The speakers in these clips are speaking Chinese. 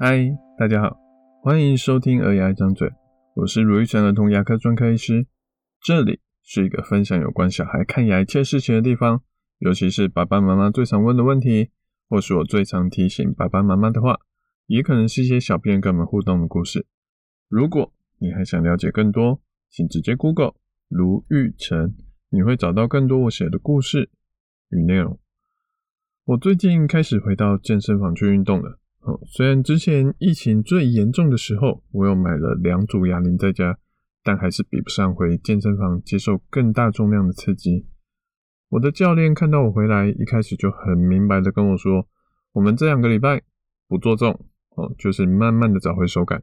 嗨，大家好，欢迎收听《儿牙一张嘴》，我是卢玉成儿童牙科专科医师。这里是一个分享有关小孩看牙一切事情的地方，尤其是爸爸妈妈最常问的问题，或是我最常提醒爸爸妈妈的话，也可能是一些小编跟我们互动的故事。如果你还想了解更多，请直接 Google 卢玉成，你会找到更多我写的故事与内容。我最近开始回到健身房去运动了。哦，虽然之前疫情最严重的时候，我有买了两组哑铃在家，但还是比不上回健身房接受更大重量的刺激。我的教练看到我回来，一开始就很明白的跟我说：“我们这两个礼拜不做重，哦，就是慢慢的找回手感，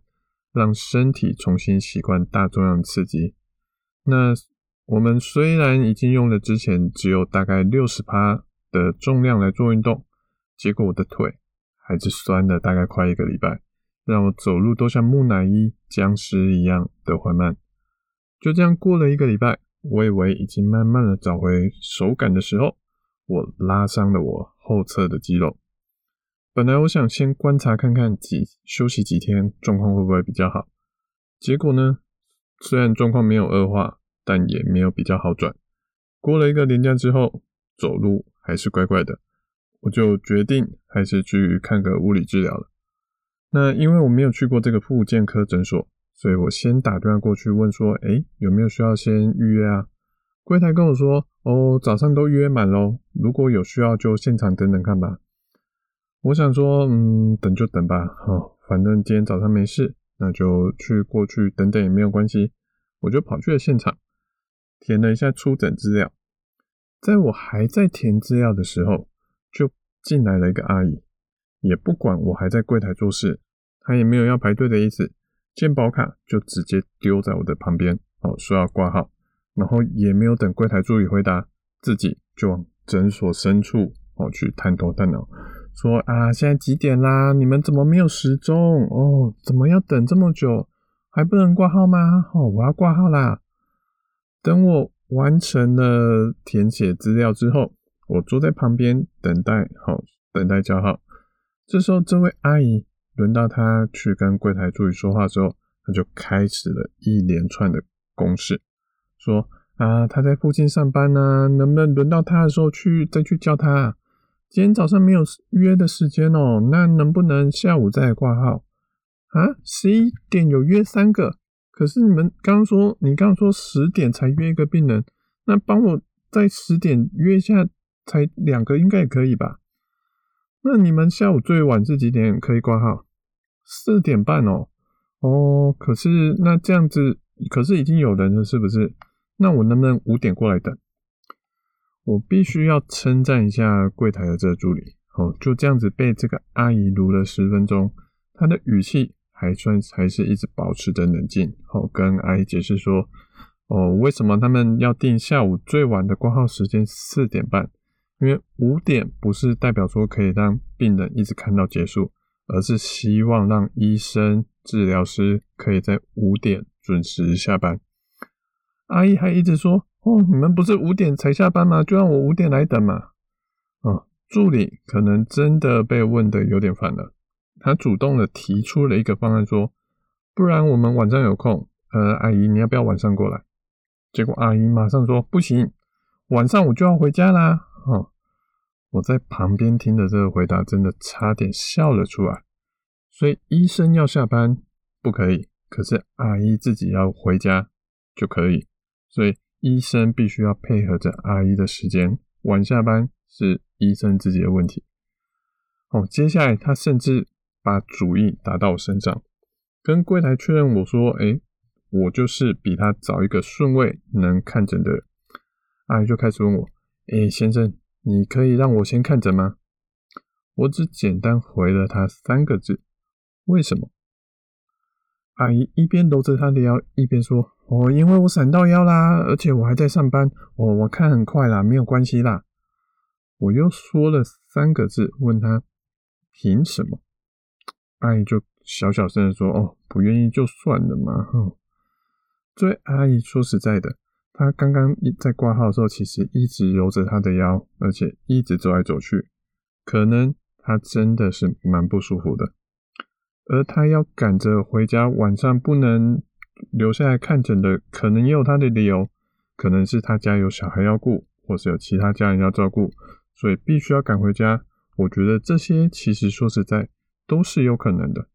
让身体重新习惯大重量刺激。”那我们虽然已经用了之前只有大概六十趴的重量来做运动，结果我的腿。还是酸了大概快一个礼拜，让我走路都像木乃伊、僵尸一样的缓慢。就这样过了一个礼拜，我以为已经慢慢的找回手感的时候，我拉伤了我后侧的肌肉。本来我想先观察看看几休息几天，状况会不会比较好。结果呢，虽然状况没有恶化，但也没有比较好转。过了一个年假之后，走路还是怪怪的。我就决定还是去看个物理治疗了。那因为我没有去过这个复健科诊所，所以我先打电话过去问说：“诶，有没有需要先预约啊？”柜台跟我说：“哦，早上都预约满喽，如果有需要就现场等等看吧。”我想说：“嗯，等就等吧，哦，反正今天早上没事，那就去过去等等也没有关系。”我就跑去了现场，填了一下出诊资料。在我还在填资料的时候，进来了一个阿姨，也不管我还在柜台做事，她也没有要排队的意思，健保卡就直接丢在我的旁边，哦，说要挂号，然后也没有等柜台助理回答，自己就往诊所深处哦去探头探脑，说啊，现在几点啦？你们怎么没有时钟？哦，怎么要等这么久？还不能挂号吗？哦，我要挂号啦！等我完成了填写资料之后。我坐在旁边等待，好，等待叫号。这时候，这位阿姨轮到她去跟柜台助理说话之后，她就开始了一连串的攻势，说啊，她在附近上班呢，能不能轮到她的时候去再去叫她？啊今天早上没有约的时间哦，那能不能下午再挂号？啊，十一点有约三个，可是你们刚说，你刚刚说十点才约一个病人，那帮我在十点约一下。才两个应该也可以吧？那你们下午最晚是几点可以挂号？四点半哦。哦，可是那这样子，可是已经有人了，是不是？那我能不能五点过来等？我必须要称赞一下柜台的这个助理哦，就这样子被这个阿姨撸了十分钟，她的语气还算还是一直保持着冷静，哦，跟阿姨解释说，哦，为什么他们要定下午最晚的挂号时间四点半？因为五点不是代表说可以让病人一直看到结束，而是希望让医生、治疗师可以在五点准时下班。阿姨还一直说：“哦，你们不是五点才下班吗？就让我五点来等嘛。”哦，助理可能真的被问得有点烦了，他主动的提出了一个方案，说：“不然我们晚上有空，呃，阿姨你要不要晚上过来？”结果阿姨马上说：“不行，晚上我就要回家啦。”哦，我在旁边听的这个回答，真的差点笑了出来。所以医生要下班不可以，可是阿姨自己要回家就可以。所以医生必须要配合着阿姨的时间，晚下班是医生自己的问题。哦，接下来他甚至把主意打到我身上，跟柜台确认我说：“诶，我就是比他早一个顺位能看诊的人。”阿姨就开始问我。诶，先生，你可以让我先看诊吗？我只简单回了他三个字：为什么？阿姨一边搂着他的腰，一边说：“哦，因为我闪到腰啦，而且我还在上班。哦，我看很快啦，没有关系啦。”我又说了三个字，问他：“凭什么？”阿姨就小小声的说：“哦，不愿意就算了嘛。”哼，这位阿姨说实在的。他刚刚在挂号的时候，其实一直揉着他的腰，而且一直走来走去，可能他真的是蛮不舒服的。而他要赶着回家，晚上不能留下来看诊的，可能也有他的理由，可能是他家有小孩要顾，或是有其他家人要照顾，所以必须要赶回家。我觉得这些其实说实在都是有可能的。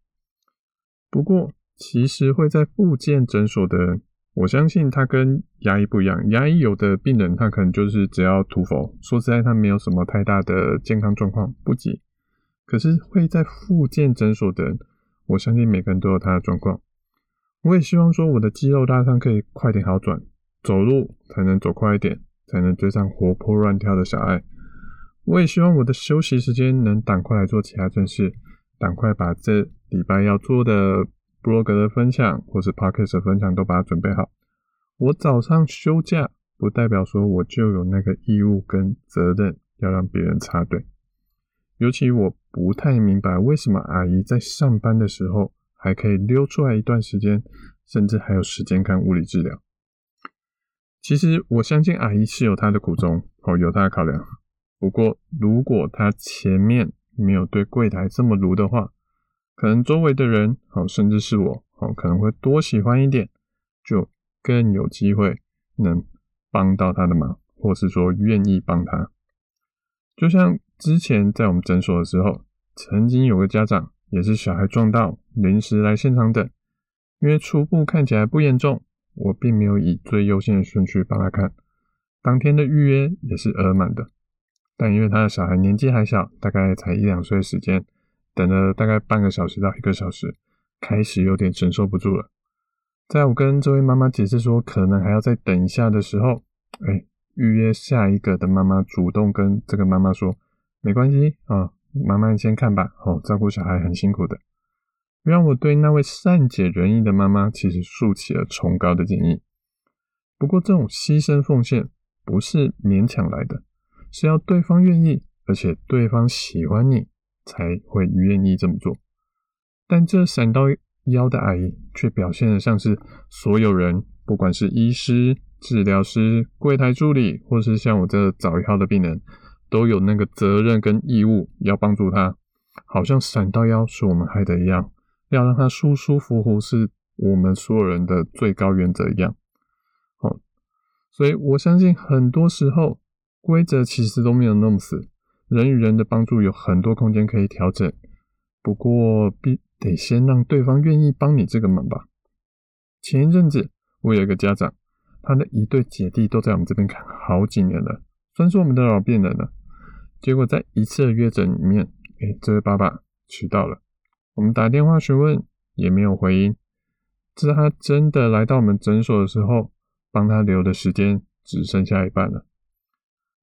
不过，其实会在复健诊所的人，我相信他跟牙医不一样。牙医有的病人他可能就是只要涂氟，说实在他没有什么太大的健康状况，不急。可是会在复健诊所的人，我相信每个人都有他的状况。我也希望说我的肌肉拉伤可以快点好转，走路才能走快一点，才能追上活泼乱跳的小爱。我也希望我的休息时间能赶快来做其他正事，赶快把这礼拜要做的。部落格的分享或是 Podcast 的分享都把它准备好。我早上休假，不代表说我就有那个义务跟责任要让别人插队。尤其我不太明白为什么阿姨在上班的时候还可以溜出来一段时间，甚至还有时间看物理治疗。其实我相信阿姨是有她的苦衷，哦，有她的考量。不过如果她前面没有对柜台这么卢的话，可能周围的人，好，甚至是我，好，可能会多喜欢一点，就更有机会能帮到他的忙，或是说愿意帮他。就像之前在我们诊所的时候，曾经有个家长也是小孩撞到，临时来现场等，因为初步看起来不严重，我并没有以最优先的顺序帮他看。当天的预约也是额满的，但因为他的小孩年纪还小，大概才一两岁时间。等了大概半个小时到一个小时，开始有点承受不住了。在我跟这位妈妈解释说可能还要再等一下的时候，哎，预约下一个的妈妈主动跟这个妈妈说：“没关系啊，妈妈你先看吧。哦，照顾小孩很辛苦的。”让我对那位善解人意的妈妈其实竖起了崇高的敬意。不过，这种牺牲奉献不是勉强来的，是要对方愿意，而且对方喜欢你。才会愿意这么做，但这闪到腰的阿姨却表现得像是所有人，不管是医师、治疗师、柜台助理，或是像我这早一号的病人，都有那个责任跟义务要帮助他，好像闪到腰是我们害的一样，要让他舒舒服服是我们所有人的最高原则一样。好，所以我相信很多时候规则其实都没有那么死。人与人的帮助有很多空间可以调整，不过必得先让对方愿意帮你这个忙吧。前一阵子我有一个家长，他的一对姐弟都在我们这边看好几年了，算是我们的老病人了。结果在一次的约诊里面，哎，这位爸爸迟到了，我们打电话询问也没有回音。是他真的来到我们诊所的时候，帮他留的时间只剩下一半了。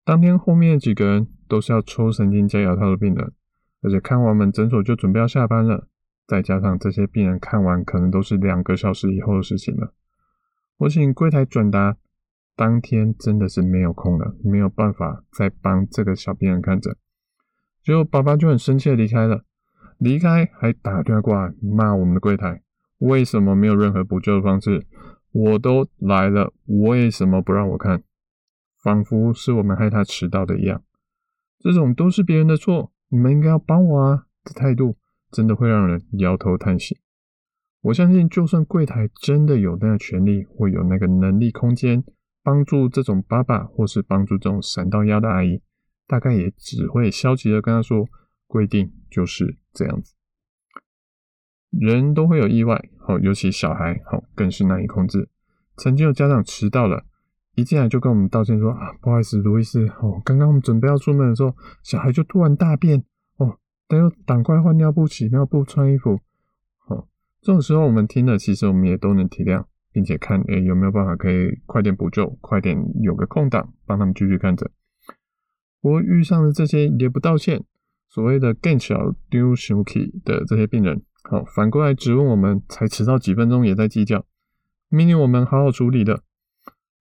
当天后面几个人都是要抽神经加牙套的病人，而且看完我们诊所就准备要下班了。再加上这些病人看完可能都是两个小时以后的事情了。我请柜台转达，当天真的是没有空了，没有办法再帮这个小病人看诊。结果爸爸就很生气的离开了，离开还打电话过来骂我们的柜台，为什么没有任何补救的方式？我都来了，为什么不让我看？仿佛是我们害他迟到的一样，这种都是别人的错，你们应该要帮我啊的态度，真的会让人摇头叹息。我相信，就算柜台真的有那个权利，或有那个能力、空间，帮助这种爸爸，或是帮助这种闪到腰的阿姨，大概也只会消极的跟他说：“规定就是这样子。”人都会有意外，好，尤其小孩，好，更是难以控制。曾经有家长迟到了。一进来就跟我们道歉说啊，不好意思，卢医师哦，刚刚我们准备要出门的时候，小孩就突然大便哦，等要赶快换尿布、洗尿布、穿衣服。哦，这种时候我们听了，其实我们也都能体谅，并且看诶有没有办法可以快点补救，快点有个空档帮他们继续看着。不过遇上的这些也不道歉，所谓的更小丢熊气的这些病人，好，反过来质问我们，才迟到几分钟也在计较，命令我们好好处理的。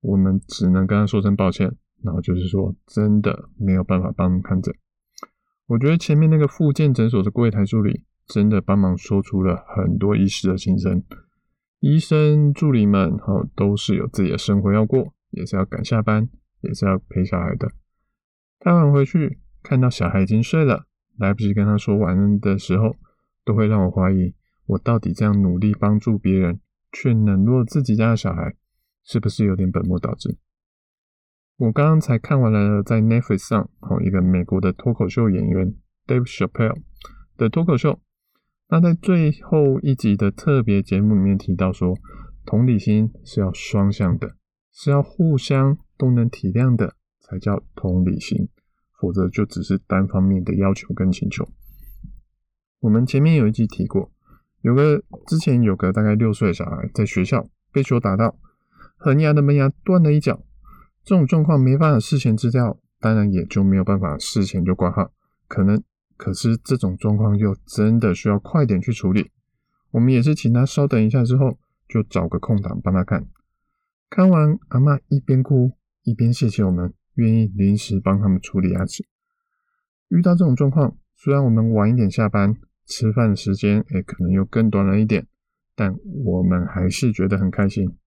我们只能跟他说声抱歉，然后就是说真的没有办法帮他们看诊。我觉得前面那个复健诊所的柜台助理真的帮忙说出了很多医师的心声。医生助理们哈都是有自己的生活要过，也是要赶下班，也是要陪小孩的。太晚回去看到小孩已经睡了，来不及跟他说晚安的时候，都会让我怀疑我到底这样努力帮助别人，却冷落自己家的小孩，是不是有点本末倒置？我刚刚才看完了在 Netflix 上，哦，一个美国的脱口秀演员 Dave Chappelle 的脱口秀。那在最后一集的特别节目里面提到说，同理心是要双向的，是要互相都能体谅的，才叫同理心，否则就只是单方面的要求跟请求。我们前面有一集提过，有个之前有个大概六岁的小孩在学校被球打到，恒牙的门牙断了一角，这种状况没办法事前知道，当然也就没有办法事前就挂号，可能。可是这种状况又真的需要快点去处理。我们也是请他稍等一下之后，就找个空档帮他看。看完，阿嬷一边哭一边谢谢我们，愿意临时帮他们处理牙齿。遇到这种状况，虽然我们晚一点下班，吃饭的时间也可能又更短了一点，但我们还是觉得很开心。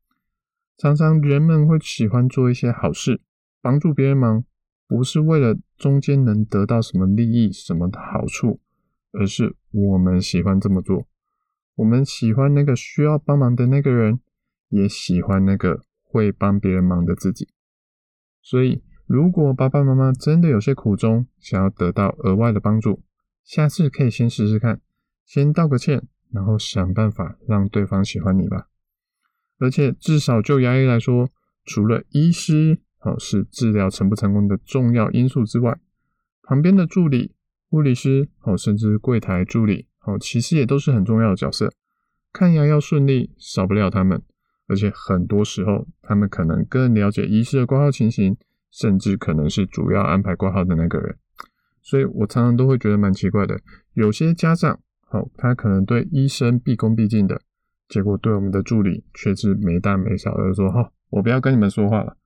常常人们会喜欢做一些好事，帮助别人忙。不是为了中间能得到什么利益、什么的好处，而是我们喜欢这么做。我们喜欢那个需要帮忙的那个人，也喜欢那个会帮别人忙的自己。所以，如果爸爸妈妈真的有些苦衷，想要得到额外的帮助，下次可以先试试看，先道个歉，然后想办法让对方喜欢你吧。而且，至少就牙医来说，除了医师。好，是治疗成不成功的重要因素之外，旁边的助理、护理师，哦，甚至柜台助理，哦，其实也都是很重要的角色。看牙要顺利，少不了他们。而且很多时候，他们可能更了解医师的挂号情形，甚至可能是主要安排挂号的那个人。所以我常常都会觉得蛮奇怪的，有些家长，好，他可能对医生毕恭毕敬的，结果对我们的助理却是没大没小的说：“哈，我不要跟你们说话了。”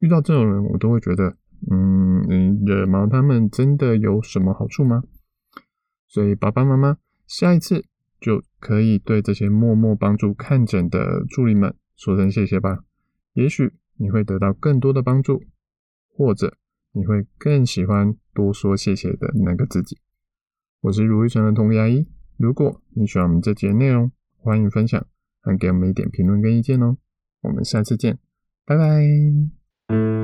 遇到这种人，我都会觉得，嗯，你惹毛他们真的有什么好处吗？所以爸爸妈妈下一次就可以对这些默默帮助看诊的助理们说声谢谢吧。也许你会得到更多的帮助，或者你会更喜欢多说谢谢的那个自己。我是卢玉成的童牙医，如果你喜欢我们这节内容，欢迎分享还给我们一点评论跟意见哦。我们下次见拜拜。